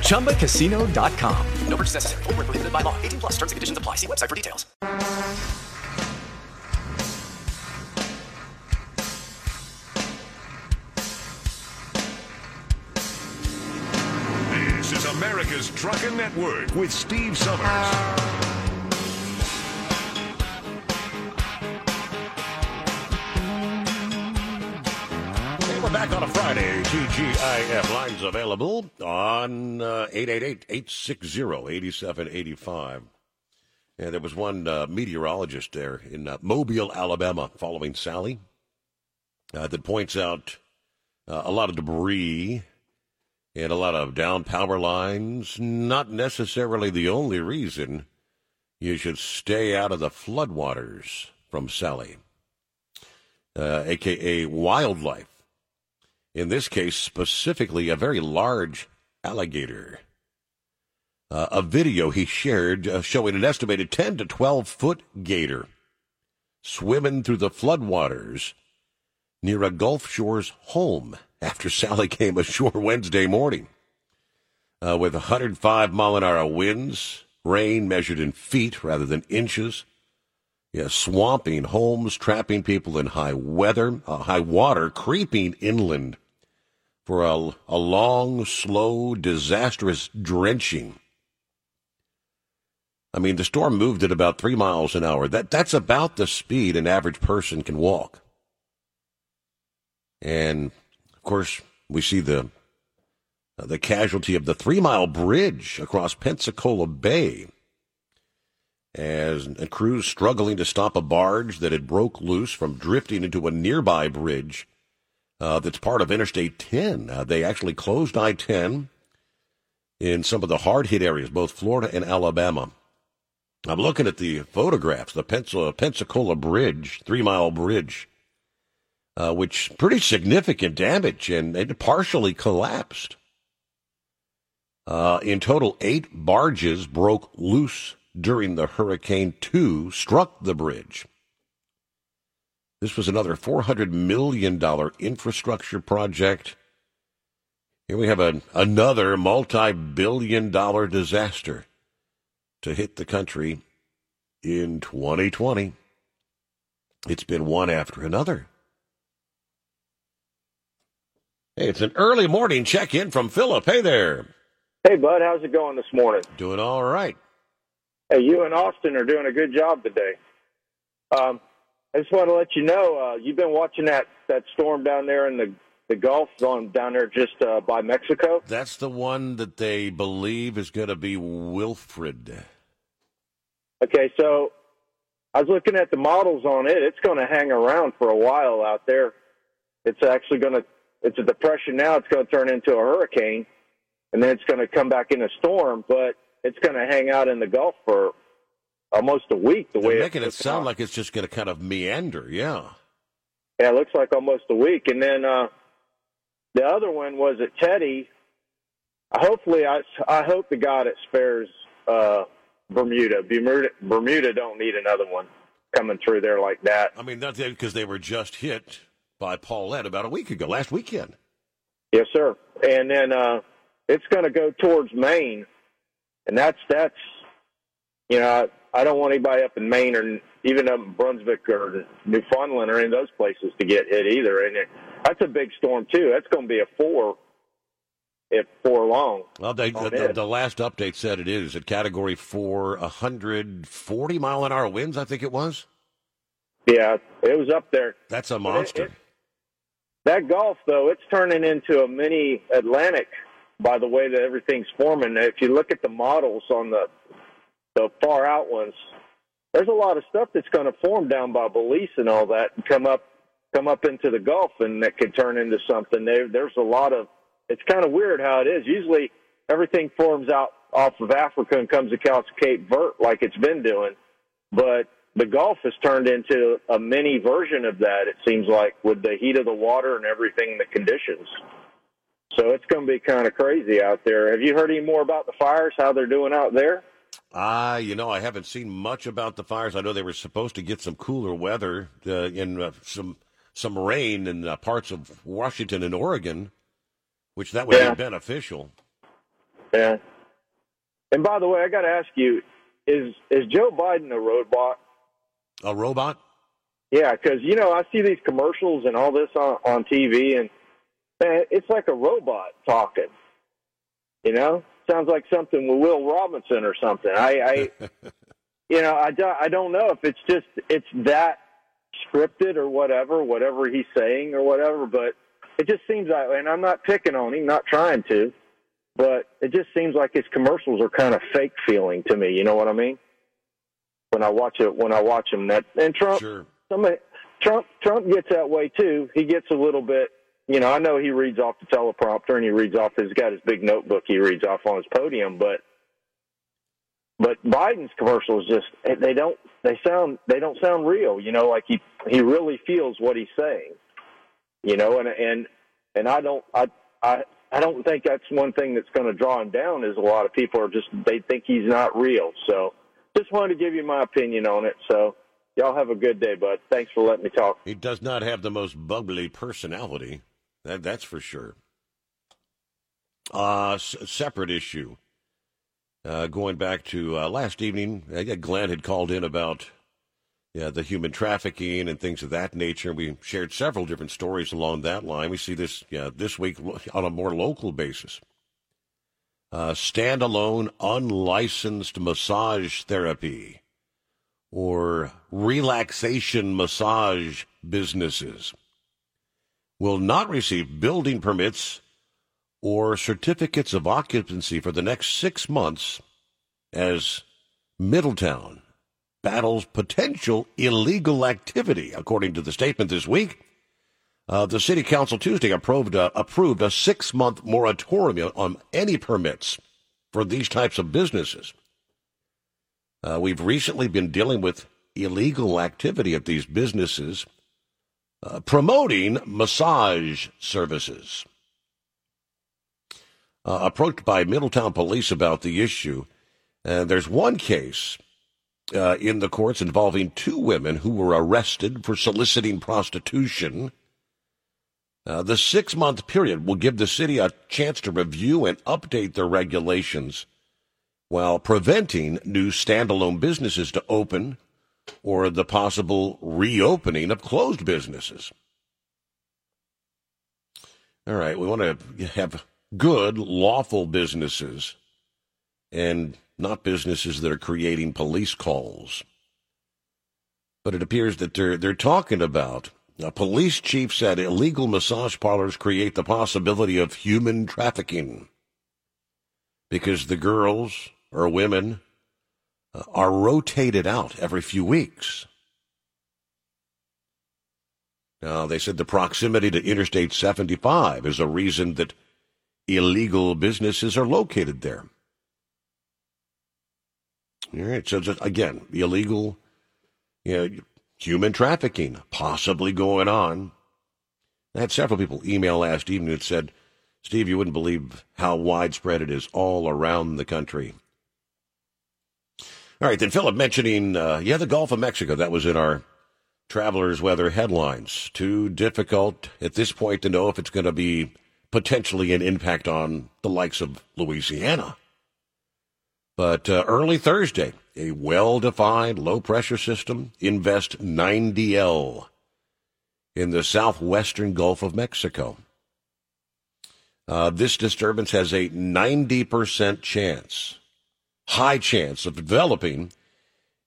ChumbaCasino.com. No purchase necessary. Full prohibited by law. 18 plus terms and conditions apply. See website for details. This is America's Trucking Network with Steve Summers. We're back on a Friday. TGIF lines available on 888-860-8785. Uh, and there was one uh, meteorologist there in uh, Mobile, Alabama, following Sally, uh, that points out uh, a lot of debris and a lot of down power lines. Not necessarily the only reason you should stay out of the floodwaters from Sally, aka uh, wildlife in this case, specifically a very large alligator. Uh, a video he shared uh, showing an estimated 10 to 12 foot gator swimming through the floodwaters near a Gulf Shores home after Sally came ashore Wednesday morning. Uh, with 105 mile an hour winds, rain measured in feet rather than inches, yeah, swamping homes, trapping people in high weather, uh, high water, creeping inland for a, a long, slow, disastrous drenching. I mean, the storm moved at about three miles an hour. That, that's about the speed an average person can walk. And, of course, we see the, the casualty of the three mile bridge across Pensacola Bay as crews struggling to stop a barge that had broke loose from drifting into a nearby bridge uh, that's part of Interstate 10. Uh, they actually closed I 10 in some of the hard hit areas, both Florida and Alabama. I'm looking at the photographs, the Pensacola Bridge, three mile bridge, uh, which pretty significant damage and it partially collapsed. Uh, in total, eight barges broke loose during the Hurricane 2 struck the bridge. This was another $400 million infrastructure project. Here we have another multi billion dollar disaster to hit the country in 2020. It's been one after another. Hey, it's an early morning check in from Philip. Hey there. Hey, bud. How's it going this morning? Doing all right. Hey, you and Austin are doing a good job today. Um, I just want to let you know uh, you've been watching that that storm down there in the the Gulf, going down there just uh, by Mexico. That's the one that they believe is going to be Wilfred. Okay, so I was looking at the models on it. It's going to hang around for a while out there. It's actually going to. It's a depression now. It's going to turn into a hurricane, and then it's going to come back in a storm. But it's going to hang out in the Gulf for almost a week. The They're way making it sound like it's just going to kind of meander. Yeah. Yeah, it looks like almost a week. And then uh, the other one was at Teddy. Hopefully, I I hope the God it spares uh, Bermuda. Bermuda. Bermuda don't need another one coming through there like that. I mean, that's because they were just hit by Paulette about a week ago, last weekend. Yes, sir. And then uh, it's going to go towards Maine, and that's that's you know I don't want anybody up in Maine or even up in Brunswick or Newfoundland or any of those places to get hit either. And it, that's a big storm too. That's going to be a four if four long. Well, they, the, the, last update said it is at Category Four, 140 mile an hour winds. I think it was. Yeah, it was up there. That's a monster. It, it, that Gulf, though, it's turning into a mini Atlantic by the way that everything's forming. If you look at the models on the the far out ones, there's a lot of stuff that's going to form down by Belize and all that, and come up come up into the Gulf, and that could turn into something. There, there's a lot of. It's kind of weird how it is. Usually, everything forms out off of Africa and comes across Cape Verde like it's been doing, but the Gulf has turned into a mini version of that. It seems like with the heat of the water and everything, the conditions. So it's going to be kind of crazy out there. Have you heard any more about the fires? How they're doing out there? Ah, uh, you know, I haven't seen much about the fires. I know they were supposed to get some cooler weather uh, in uh, some some rain in uh, parts of Washington and Oregon, which that would yeah. be beneficial. Yeah. And by the way, I got to ask you: is is Joe Biden a robot? A robot? Yeah, because you know I see these commercials and all this on on TV, and man, it's like a robot talking. You know, sounds like something with Will Robinson or something. I, I you know, I don't, I don't know if it's just it's that scripted or whatever, whatever he's saying or whatever, but it just seems like, and I'm not picking on him, not trying to, but it just seems like his commercials are kind of fake feeling to me. You know what I mean? When I watch it, when I watch him, that and Trump, sure. somebody, Trump, Trump gets that way too. He gets a little bit you know, I know he reads off the teleprompter and he reads off. He's got his big notebook. He reads off on his podium, but but Biden's commercials just they don't they sound they don't sound real. You know, like he he really feels what he's saying. You know, and and and I don't I I I don't think that's one thing that's going to draw him down. Is a lot of people are just they think he's not real. So just wanted to give you my opinion on it. So y'all have a good day, bud. Thanks for letting me talk. He does not have the most bubbly personality. That, that's for sure. Uh, s- separate issue. Uh, going back to uh, last evening, Glenn had called in about yeah, the human trafficking and things of that nature. We shared several different stories along that line. We see this yeah, this week on a more local basis. Uh, standalone, unlicensed massage therapy or relaxation massage businesses will not receive building permits or certificates of occupancy for the next six months as Middletown battles potential illegal activity, according to the statement this week. Uh, the City Council Tuesday approved, uh, approved a six month moratorium on any permits for these types of businesses. Uh, we've recently been dealing with illegal activity at these businesses uh, promoting massage services. Uh, approached by Middletown police about the issue, there's one case uh, in the courts involving two women who were arrested for soliciting prostitution. Uh, the six month period will give the city a chance to review and update their regulations while preventing new standalone businesses to open or the possible reopening of closed businesses. All right, we want to have good, lawful businesses and not businesses that are creating police calls. But it appears that they're, they're talking about a police chief said illegal massage parlors create the possibility of human trafficking because the girls or women Uh, are rotated out every few weeks. Now, they said the proximity to Interstate 75 is a reason that illegal businesses are located there. All right, so just, again, illegal you know, human trafficking possibly going on. I had several people email last evening that said, Steve, you wouldn't believe how widespread it is all around the country. All right, then Philip mentioning, uh, yeah, the Gulf of Mexico. That was in our travelers' weather headlines. Too difficult at this point to know if it's going to be potentially an impact on the likes of Louisiana. But uh, early Thursday, a well defined low pressure system, Invest 90L, in the southwestern Gulf of Mexico. Uh, this disturbance has a 90% chance high chance of developing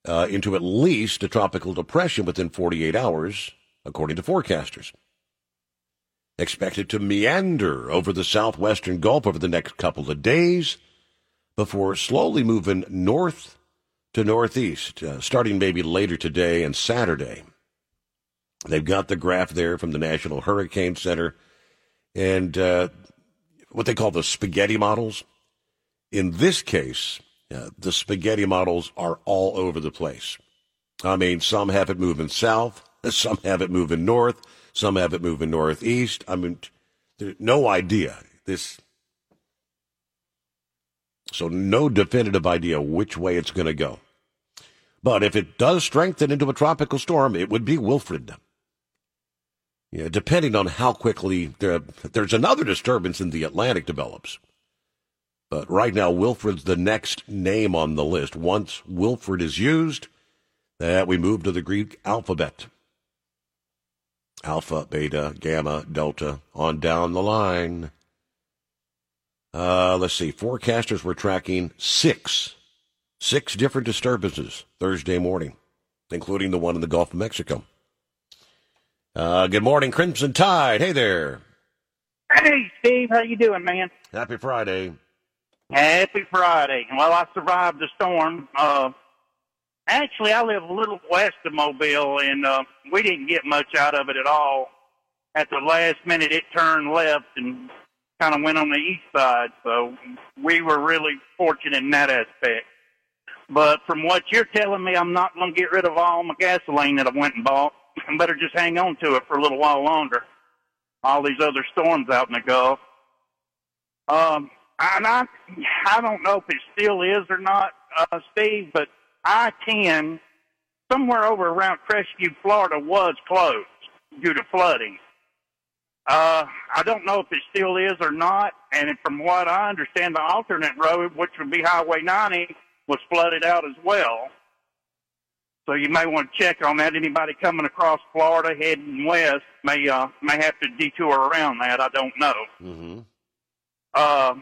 uh, into at least a tropical depression within 48 hours, according to forecasters. Expected to meander over the southwestern Gulf over the next couple of days before slowly moving north to northeast, uh, starting maybe later today and Saturday. They've got the graph there from the National Hurricane Center and uh, what they call the spaghetti models. In this case, uh, the spaghetti models are all over the place. I mean, some have it moving south, some have it moving north, some have it moving northeast. I mean, no idea. This so no definitive idea which way it's going to go. But if it does strengthen into a tropical storm, it would be Wilfred. Yeah, depending on how quickly there, there's another disturbance in the Atlantic develops. But right now, Wilfred's the next name on the list. Once Wilfred is used, that we move to the Greek alphabet. Alpha, beta, gamma, delta, on down the line. Uh, let's see. Forecasters were tracking six, six different disturbances Thursday morning, including the one in the Gulf of Mexico. Uh, good morning, Crimson Tide. Hey there. Hey, Steve. How you doing, man? Happy Friday. Happy Friday. Well, I survived the storm. Uh, actually, I live a little west of Mobile, and uh, we didn't get much out of it at all. At the last minute, it turned left and kind of went on the east side, so we were really fortunate in that aspect. But from what you're telling me, I'm not going to get rid of all my gasoline that I went and bought. I better just hang on to it for a little while longer. All these other storms out in the Gulf. Um, and I, I don't know if it still is or not, uh, Steve, but I-10 somewhere over around Crestview, Florida was closed due to flooding. Uh, I don't know if it still is or not. And from what I understand, the alternate road, which would be Highway 90, was flooded out as well. So you may want to check on that. Anybody coming across Florida heading west may uh, may have to detour around that. I don't know. Mm-hmm. Uh,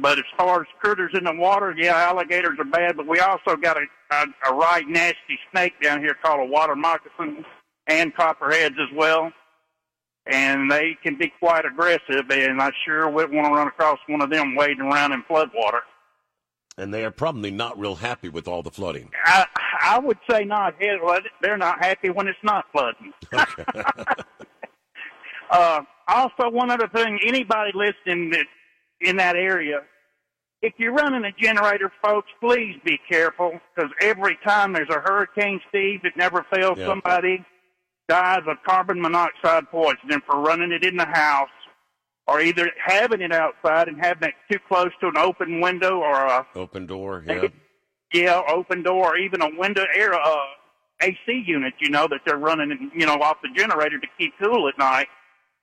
but as far as critters in the water, yeah, alligators are bad. But we also got a, a, a right nasty snake down here called a water moccasin and copperheads as well and they can be quite aggressive. And I sure wouldn't want to run across one of them wading around in floodwater. And they are probably not real happy with all the flooding. I, I would say not. They're not happy when it's not flooding. Okay. uh, also, one other thing: anybody listening that in that area, if you're running a generator, folks, please be careful because every time there's a hurricane, Steve, it never fails yeah. somebody dies of carbon monoxide poisoning for running it in the house or either having it outside and having it too close to an open window or a open door, yeah, yeah, open door, or even a window air uh, AC unit. You know that they're running, you know, off the generator to keep cool at night.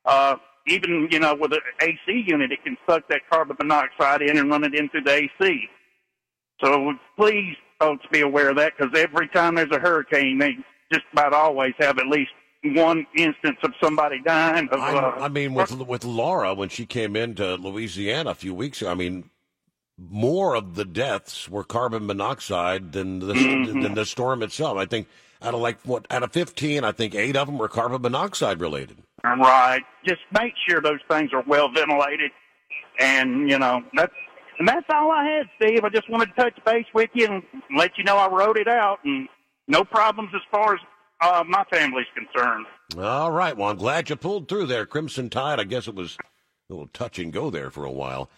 Uh, even you know with an AC unit, it can suck that carbon monoxide in and run it into the AC. So please, folks, be aware of that because every time there's a hurricane, they just about always have at least one instance of somebody dying. Of, I, uh, I mean, with with Laura when she came into Louisiana a few weeks ago, I mean, more of the deaths were carbon monoxide than the mm-hmm. than the storm itself. I think out of like what out of fifteen, I think eight of them were carbon monoxide related. Right. Just make sure those things are well ventilated, and you know that's and that's all I had, Steve. I just wanted to touch base with you and let you know I wrote it out and no problems as far as uh, my family's concerned. All right. Well, I'm glad you pulled through there, Crimson Tide. I guess it was a little touch and go there for a while.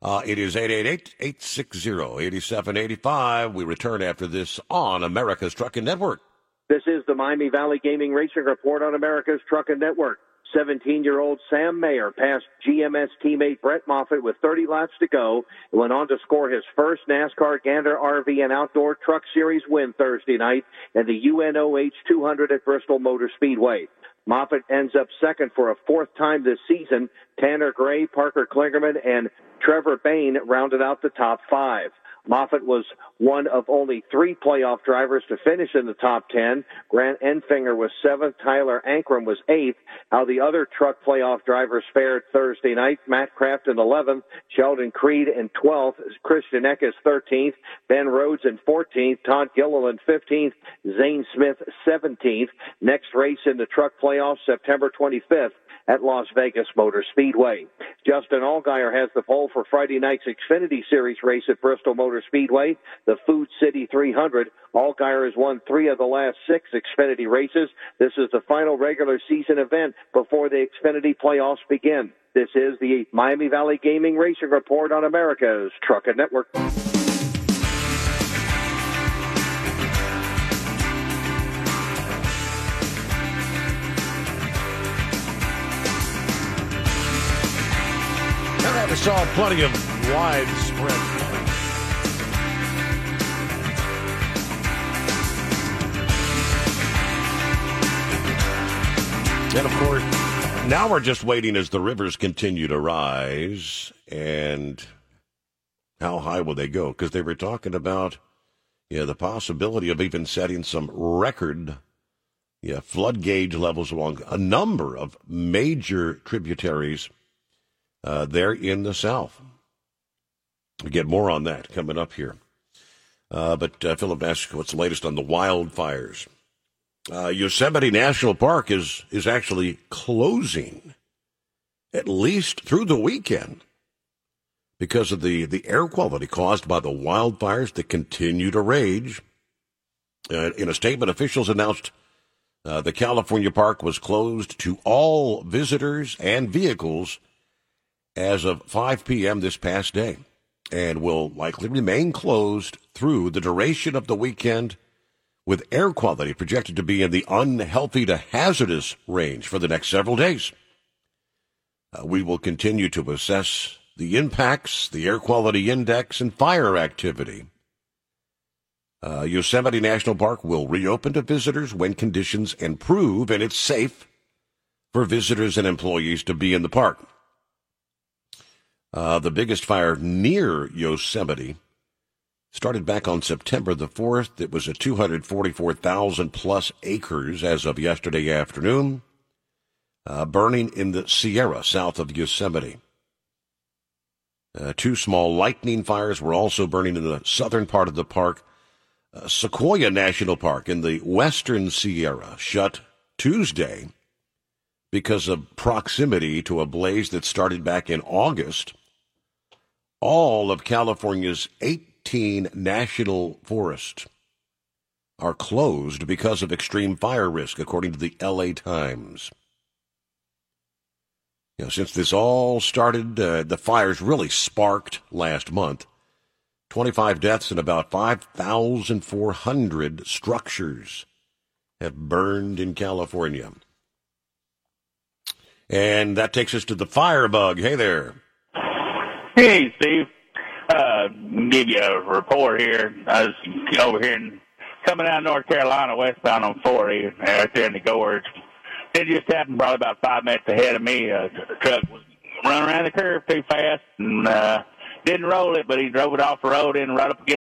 Uh, it is 888-860-8785. We return after this on America's Trucking Network. This is the Miami Valley Gaming Racing Report on America's Trucking Network. 17 year old Sam Mayer passed GMS teammate Brett Moffitt with 30 laps to go and went on to score his first NASCAR Gander RV and Outdoor Truck Series win Thursday night at the UNOH 200 at Bristol Motor Speedway. Moffitt ends up second for a fourth time this season. Tanner Gray, Parker Klingerman, and Trevor Bayne rounded out the top five. Moffitt was one of only three playoff drivers to finish in the top 10. Grant Enfinger was seventh. Tyler Ankrum was eighth. How the other truck playoff drivers fared Thursday night. Matt Craft in 11th. Sheldon Creed in 12th. Christian Eckes 13th. Ben Rhodes in 14th. Todd Gilliland 15th. Zane Smith 17th. Next race in the truck playoffs September 25th at Las Vegas Motor Speedway. Justin Allgaier has the pole for Friday night's Xfinity Series race at Bristol Motor Speedway, the Food City 300. Allgaier has won three of the last six Xfinity races. This is the final regular season event before the Xfinity playoffs begin. This is the Miami Valley Gaming Racing Report on America's Trucking Network. Saw plenty of widespread. And of course, now we're just waiting as the rivers continue to rise. And how high will they go? Because they were talking about yeah, the possibility of even setting some record yeah, flood gauge levels along a number of major tributaries uh, there in the south. We get more on that coming up here. Uh, but uh, Philip asks what's the latest on the wildfires. Uh, Yosemite National Park is is actually closing, at least through the weekend, because of the, the air quality caused by the wildfires that continue to rage. Uh, in a statement, officials announced uh, the California park was closed to all visitors and vehicles as of 5 p.m. this past day and will likely remain closed through the duration of the weekend with air quality projected to be in the unhealthy to hazardous range for the next several days. Uh, we will continue to assess the impacts, the air quality index, and fire activity. Uh, Yosemite National Park will reopen to visitors when conditions improve and it's safe for visitors and employees to be in the park. Uh, the biggest fire near Yosemite started back on September the 4th. It was at 244,000 plus acres as of yesterday afternoon, uh, burning in the Sierra south of Yosemite. Uh, two small lightning fires were also burning in the southern part of the park. Uh, Sequoia National Park in the western Sierra shut Tuesday because of proximity to a blaze that started back in August. All of California's 18 national forests are closed because of extreme fire risk, according to the LA Times. You know, since this all started, uh, the fires really sparked last month. 25 deaths and about 5,400 structures have burned in California. And that takes us to the firebug. Hey there. Hey, Steve. Uh, give you a report here. I was over here and coming out of North Carolina westbound on 40, right there in the gorge it just happened probably about five minutes ahead of me. A truck was running around the curve too fast and uh, didn't roll it, but he drove it off the road and right up against.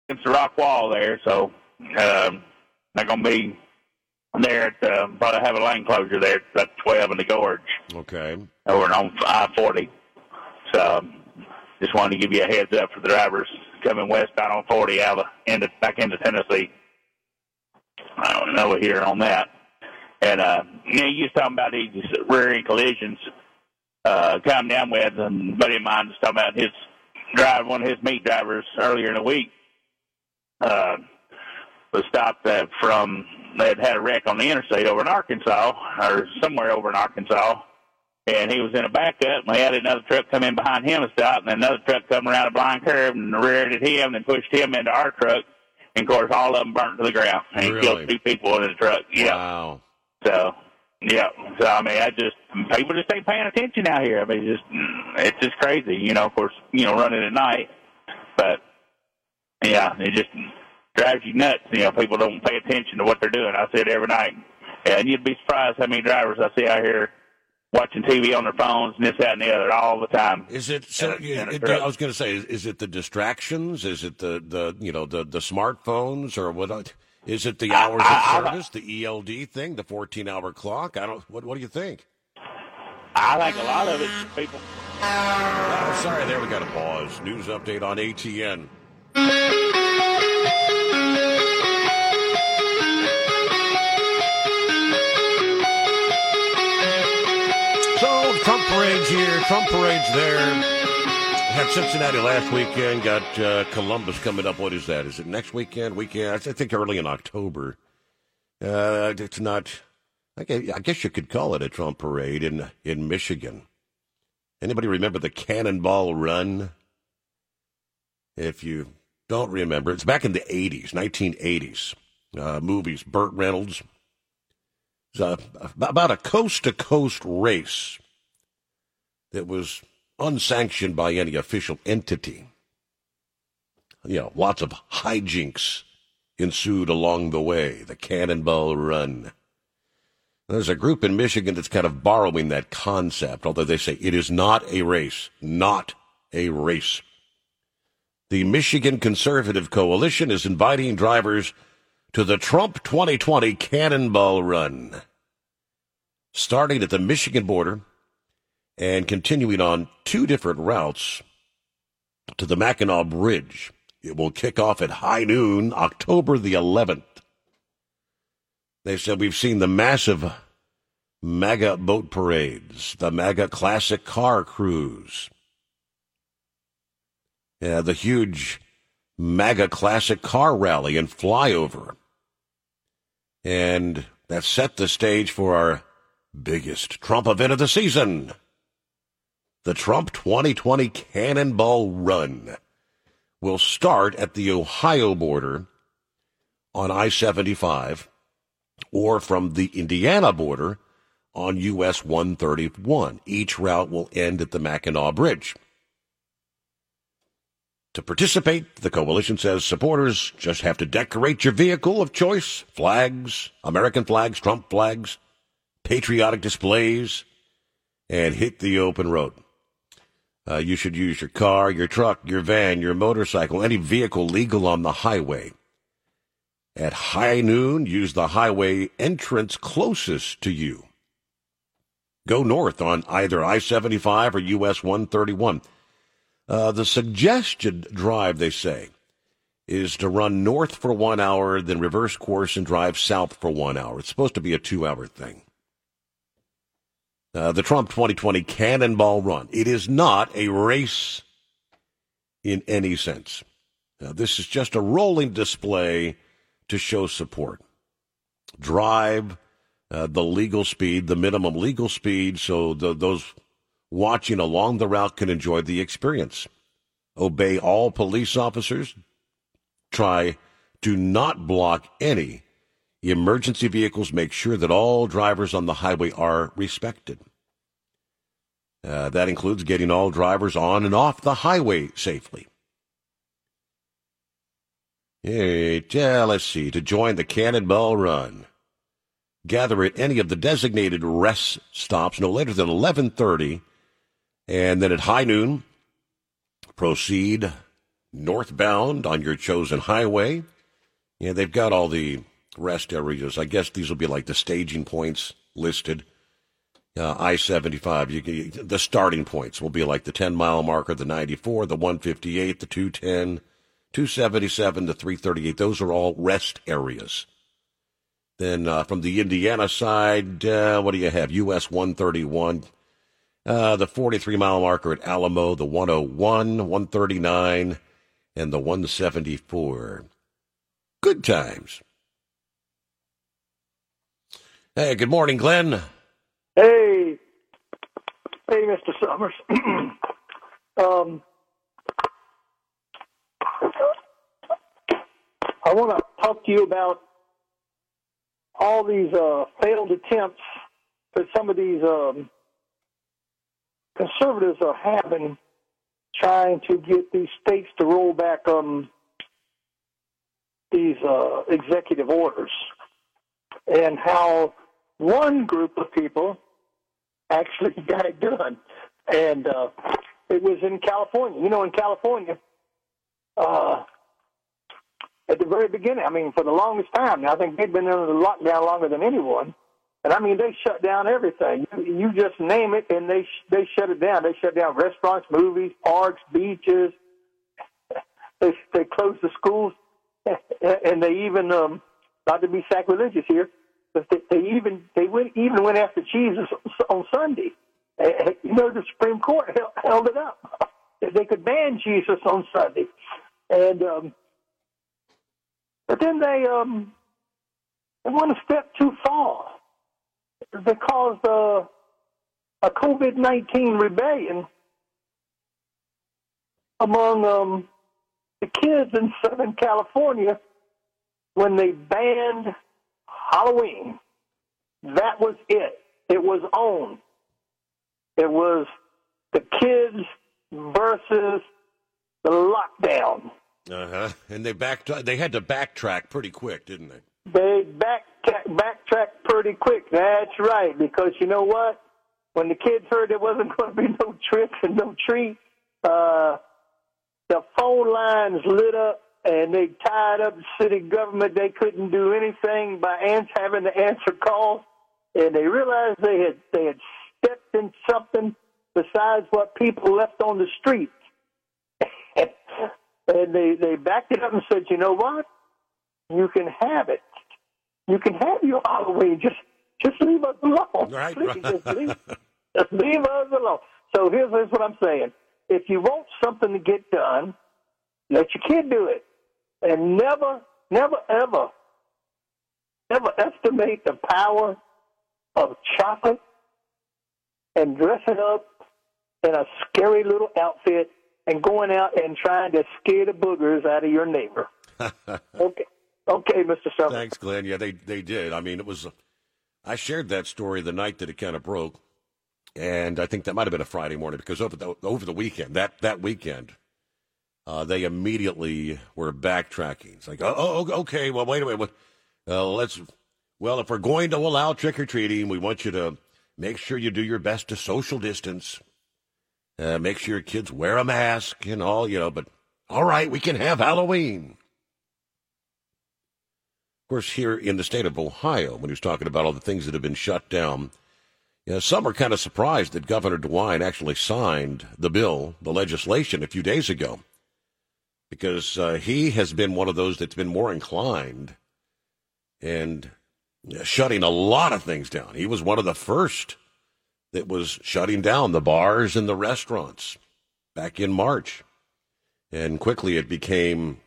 Rock wall there, so um, not going to be there at uh, probably have a lane closure there at about 12 in the gorge. Okay. Over on I-40. So just wanted to give you a heads up for the drivers coming westbound on 40 out of, into, back into Tennessee. I don't know here on that. And, uh, you know, you was talking about these rear end collisions, uh, coming down with, and a buddy of mine was talking about his drive, one of his meat drivers earlier in the week, uh, was stopped uh, from they had had a wreck on the interstate over in Arkansas or somewhere over in Arkansas, and he was in a backup. And they had another truck come in behind him and stop, and another truck come around a blind curve and reared at him and pushed him into our truck. And of course, all of them burnt to the ground. And he Really? killed two people in the truck. Yeah. Wow. So, yeah. So I mean, I just people just ain't paying attention out here. I mean, just it's just crazy. You know, of course, you know, running at night, but yeah, it just drives you nuts. You know, people don't pay attention to what they're doing. I see it every night, and you'd be surprised how many drivers I see out here watching TV on their phones and this, that, and the other all the time. Is it so? And and it- I was going to say, is, is it the distractions? Is it the, the you know the the smartphones or what? Is it the hours I- of I- service, the ELD thing, the fourteen hour clock? I don't. What What do you think? I think a lot of it people. Oh, sorry, there we got a pause. News update on ATN. Here, Trump parade's there. Had Cincinnati last weekend. Got uh, Columbus coming up. What is that? Is it next weekend? Weekend? I think early in October. Uh, it's not. I guess you could call it a Trump parade in in Michigan. Anybody remember the Cannonball Run? If you don't remember, it's back in the 80s, 1980s. Uh, movies, Burt Reynolds. It's a, about a coast to coast race that was unsanctioned by any official entity. You know, lots of hijinks ensued along the way, the Cannonball Run. There's a group in Michigan that's kind of borrowing that concept, although they say it is not a race, not a race. The Michigan Conservative Coalition is inviting drivers to the Trump 2020 Cannonball Run. Starting at the Michigan border and continuing on two different routes to the Mackinac Bridge. It will kick off at high noon, October the 11th. They said we've seen the massive MAGA boat parades, the MAGA classic car cruise, yeah, the huge MAGA classic car rally and flyover. And that set the stage for our biggest Trump event of the season the Trump 2020 Cannonball Run will start at the Ohio border on I 75 or from the Indiana border on US 131. Each route will end at the Mackinac Bridge. To participate, the coalition says supporters just have to decorate your vehicle of choice flags, American flags, Trump flags, patriotic displays, and hit the open road. Uh, you should use your car, your truck, your van, your motorcycle, any vehicle legal on the highway. At high noon, use the highway entrance closest to you. Go north on either I 75 or US 131. Uh, the suggested drive, they say, is to run north for one hour, then reverse course and drive south for one hour. It's supposed to be a two hour thing uh, the Trump 2020 Cannonball Run. It is not a race in any sense. Now, this is just a rolling display to show support. Drive uh, the legal speed, the minimum legal speed, so the, those watching along the route can enjoy the experience. Obey all police officers. Try to not block any Emergency vehicles make sure that all drivers on the highway are respected. Uh, that includes getting all drivers on and off the highway safely. Hey, yeah, let's see. To join the Cannonball Run, gather at any of the designated rest stops no later than 11:30, and then at high noon, proceed northbound on your chosen highway. Yeah, they've got all the rest areas. I guess these will be like the staging points listed. Uh, I 75, you, the starting points will be like the 10 mile marker, the 94, the 158, the 210, 277, the 338. Those are all rest areas. Then uh, from the Indiana side, uh, what do you have? US 131, uh, the 43 mile marker at Alamo, the 101, 139, and the 174. Good times. Hey, good morning, Glenn. Hey, hey, Mr. Summers. um, I want to talk to you about all these uh, failed attempts that some of these um, conservatives are having trying to get these states to roll back um, these uh, executive orders and how one group of people actually got it done, and uh, it was in California. You know, in California, uh, at the very beginning, I mean, for the longest time. I think they've been under the lockdown longer than anyone. And I mean, they shut down everything. You, you just name it, and they they shut it down. They shut down restaurants, movies, parks, beaches. They they closed the schools, and they even um, not to be sacrilegious here, but they, they even they went even went after Jesus on Sunday. You know, the Supreme Court held it up. they could ban Jesus on Sunday, and um, but then they um, they went a step too far. They caused uh, a COVID nineteen rebellion among um, the kids in Southern California when they banned Halloween. That was it. It was on. It was the kids versus the lockdown. Uh huh. And they backed. They had to backtrack pretty quick, didn't they? They back backtracked pretty quick. That's right, because you know what? When the kids heard there wasn't going to be no tricks and no treats, uh, the phone lines lit up, and they tied up the city government. They couldn't do anything by ans- having to answer calls, and they realized they had they had stepped in something besides what people left on the streets. and they they backed it up and said, you know what? You can have it. You can have your Halloween. Just just leave us alone. Right, Please. Just, leave, just leave us alone. So here's, here's what I'm saying. If you want something to get done, let your kid do it. And never, never, ever, never estimate the power of chocolate and dressing up in a scary little outfit and going out and trying to scare the boogers out of your neighbor. okay. Okay, Mr. Summer. Thanks, Glenn. Yeah, they they did. I mean, it was. I shared that story the night that it kind of broke, and I think that might have been a Friday morning because over the over the weekend, that that weekend, uh, they immediately were backtracking. It's like, oh, oh okay, well, wait a minute, uh, let's. Well, if we're going to allow trick or treating, we want you to make sure you do your best to social distance. Uh, make sure your kids wear a mask and all, you know. But all right, we can have Halloween. Of course, here in the state of Ohio, when he was talking about all the things that have been shut down, you know, some are kind of surprised that Governor DeWine actually signed the bill, the legislation, a few days ago, because uh, he has been one of those that's been more inclined and shutting a lot of things down. He was one of the first that was shutting down the bars and the restaurants back in March. And quickly it became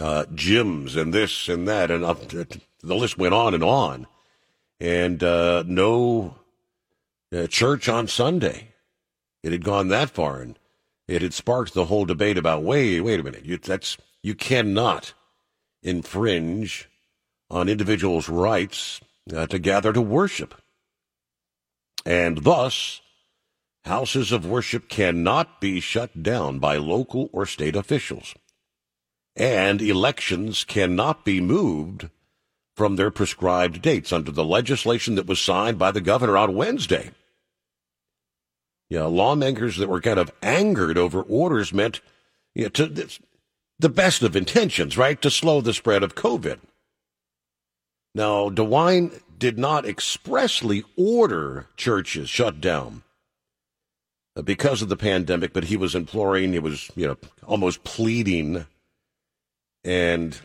uh, gyms and this and that, and up to, the list went on and on. And uh, no uh, church on Sunday. It had gone that far, and it had sparked the whole debate about wait, wait a minute, you, that's you cannot infringe on individuals' rights uh, to gather to worship, and thus houses of worship cannot be shut down by local or state officials. And elections cannot be moved from their prescribed dates under the legislation that was signed by the governor on Wednesday. Yeah, lawmakers that were kind of angered over orders meant you know, to the best of intentions, right, to slow the spread of COVID. Now, DeWine did not expressly order churches shut down uh, because of the pandemic, but he was imploring, he was, you know, almost pleading and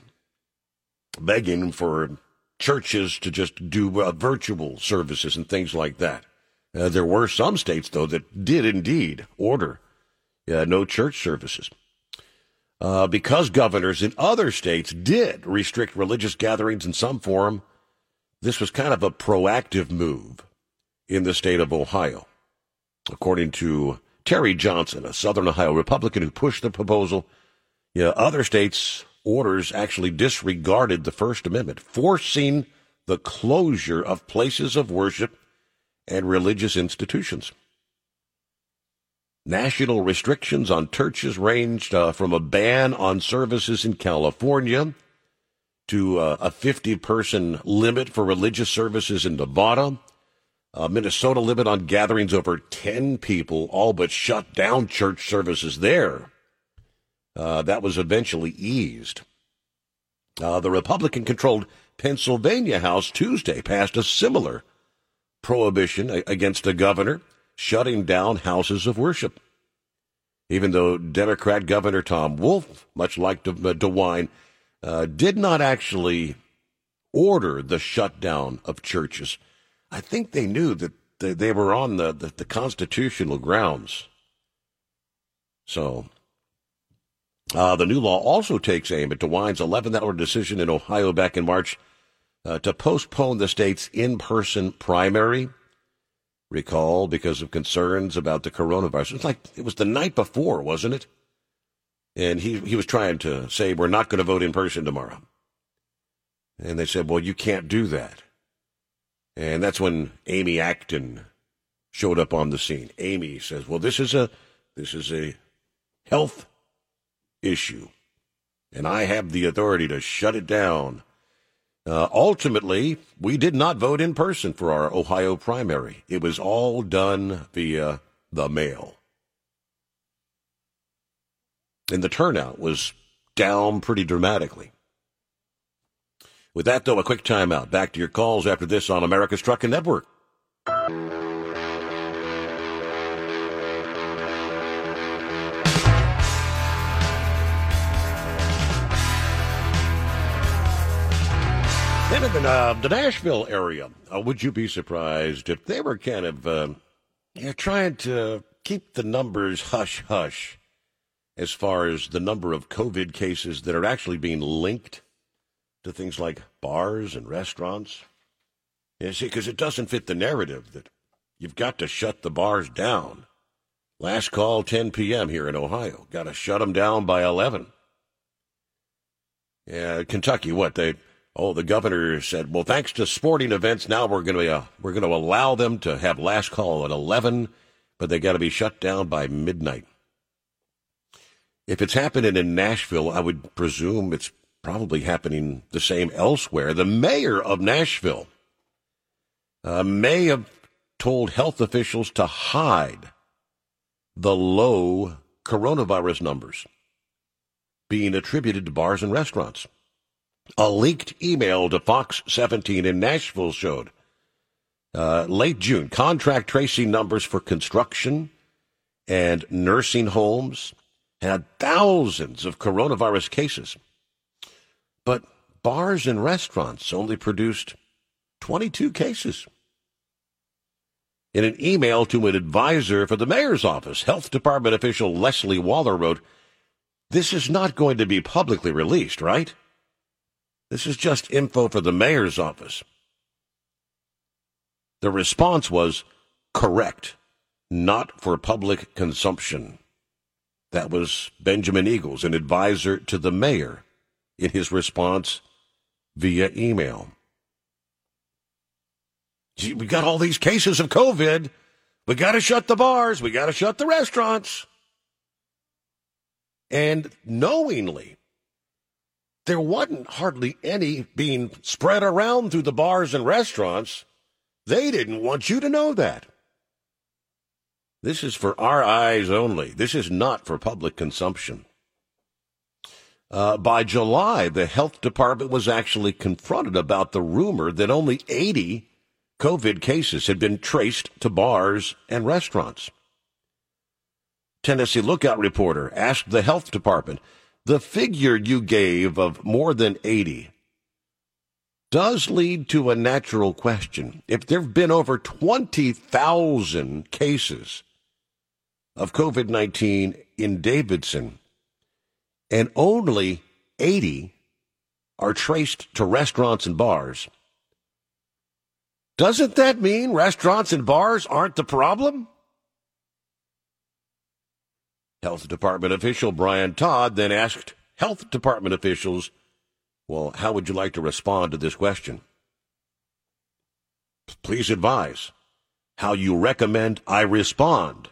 begging for churches to just do uh, virtual services and things like that. Uh, there were some states, though, that did indeed order uh, no church services. Uh, because governors in other states did restrict religious gatherings in some form, this was kind of a proactive move in the state of Ohio. According to Terry Johnson, a Southern Ohio Republican who pushed the proposal, other states orders actually disregarded the First Amendment, forcing the closure of places of worship and religious institutions. National restrictions on churches ranged uh, from a ban on services in California to uh, a 50 person limit for religious services in Nevada, a Minnesota limit on gatherings over 10 people, all but shut down church services there. Uh, that was eventually eased. Uh, the Republican controlled Pennsylvania House Tuesday passed a similar prohibition against a governor shutting down houses of worship. Even though Democrat Governor Tom Wolf, much like De- uh, DeWine, uh, did not actually order the shutdown of churches, I think they knew that they, were on the, the, the constitutional grounds So, uh, the new law also takes aim at DeWine's 11 hour decision in Ohio back in March uh, to postpone the state's in person primary. Recall because of concerns about the coronavirus. It was like it was the night before, wasn't it? And he, he was trying to say, we're not going to vote in person tomorrow. And they said, well, you can't do that. And that's when Amy Acton showed up on the scene. Amy says, well, this is a, this is a health issue, and I have the authority to shut it down. Uh, ultimately, we did not vote in person for our Ohio primary. It was all done via the mail. And the turnout was down pretty dramatically. With that, though, a quick timeout. Back to your calls after this on America's Trucking Network. Then in the, uh, the Nashville area, uh, would you be surprised if they were kind of uh, you know, trying to keep the numbers hush hush as far as the number of COVID cases that are actually being linked to things like bars and restaurants? You see, because it doesn't fit the narrative that you've got to shut the bars down. Last call, 10 p.m. here in Ohio. Got to shut them down by 11. Yeah, Kentucky, what they Oh, the governor said, "Well, thanks to sporting events, now we're going to uh, we're going to allow them to have last call at 11, but they got to be shut down by midnight." If it's happening in Nashville, I would presume it's probably happening the same elsewhere. The mayor of Nashville uh, may have told health officials to hide the low coronavirus numbers being attributed to bars and restaurants. A leaked email to Fox 17 in Nashville showed uh, late June contract tracing numbers for construction and nursing homes had thousands of coronavirus cases. But bars and restaurants only produced 22 cases. In an email to an advisor for the mayor's office, health department official Leslie Waller wrote, This is not going to be publicly released, right? This is just info for the mayor's office. The response was correct, not for public consumption. That was Benjamin Eagles, an advisor to the mayor, in his response via email. We got all these cases of COVID. We got to shut the bars. We got to shut the restaurants. And knowingly, there wasn't hardly any being spread around through the bars and restaurants. They didn't want you to know that. This is for our eyes only. This is not for public consumption. Uh, by July, the health department was actually confronted about the rumor that only 80 COVID cases had been traced to bars and restaurants. Tennessee Lookout reporter asked the health department the figure you gave of more than 80 does lead to a natural question. If there have been over 20,000 cases of COVID 19 in Davidson, and only 80 are traced to restaurants and bars, doesn't that mean restaurants and bars aren't the problem? Health Department official Brian Todd then asked Health Department officials, Well, how would you like to respond to this question? Please advise how you recommend I respond.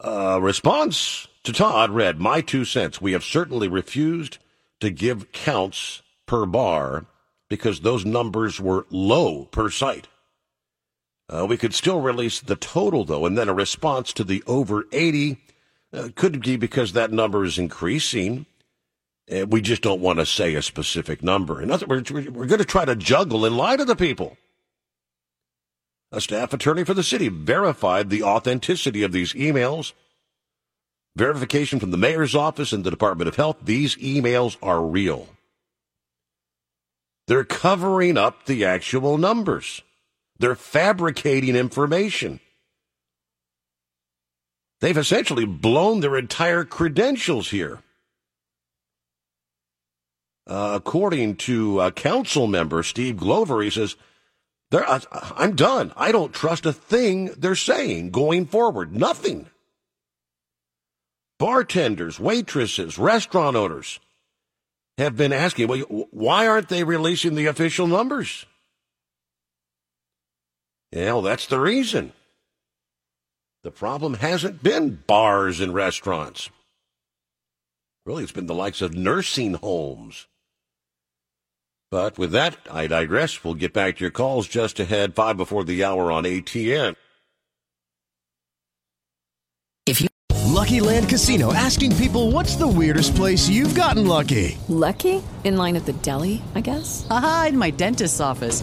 A response to Todd read, My two cents. We have certainly refused to give counts per bar because those numbers were low per site. Uh, we could still release the total, though, and then a response to the over 80 uh, could be because that number is increasing. Uh, we just don't want to say a specific number. In other words, we're, we're going to try to juggle and lie to the people. A staff attorney for the city verified the authenticity of these emails. Verification from the mayor's office and the Department of Health. These emails are real. They're covering up the actual numbers. They're fabricating information. They've essentially blown their entire credentials here. Uh, according to a council member, Steve Glover, he says, uh, I'm done. I don't trust a thing they're saying going forward. Nothing. Bartenders, waitresses, restaurant owners have been asking, well, why aren't they releasing the official numbers? Yeah, well, that's the reason. The problem hasn't been bars and restaurants. Really, it's been the likes of nursing homes. But with that, I digress. We'll get back to your calls just ahead, five before the hour on ATN. If you Lucky Land Casino asking people what's the weirdest place you've gotten lucky? Lucky? In line at the deli, I guess? Aha, in my dentist's office.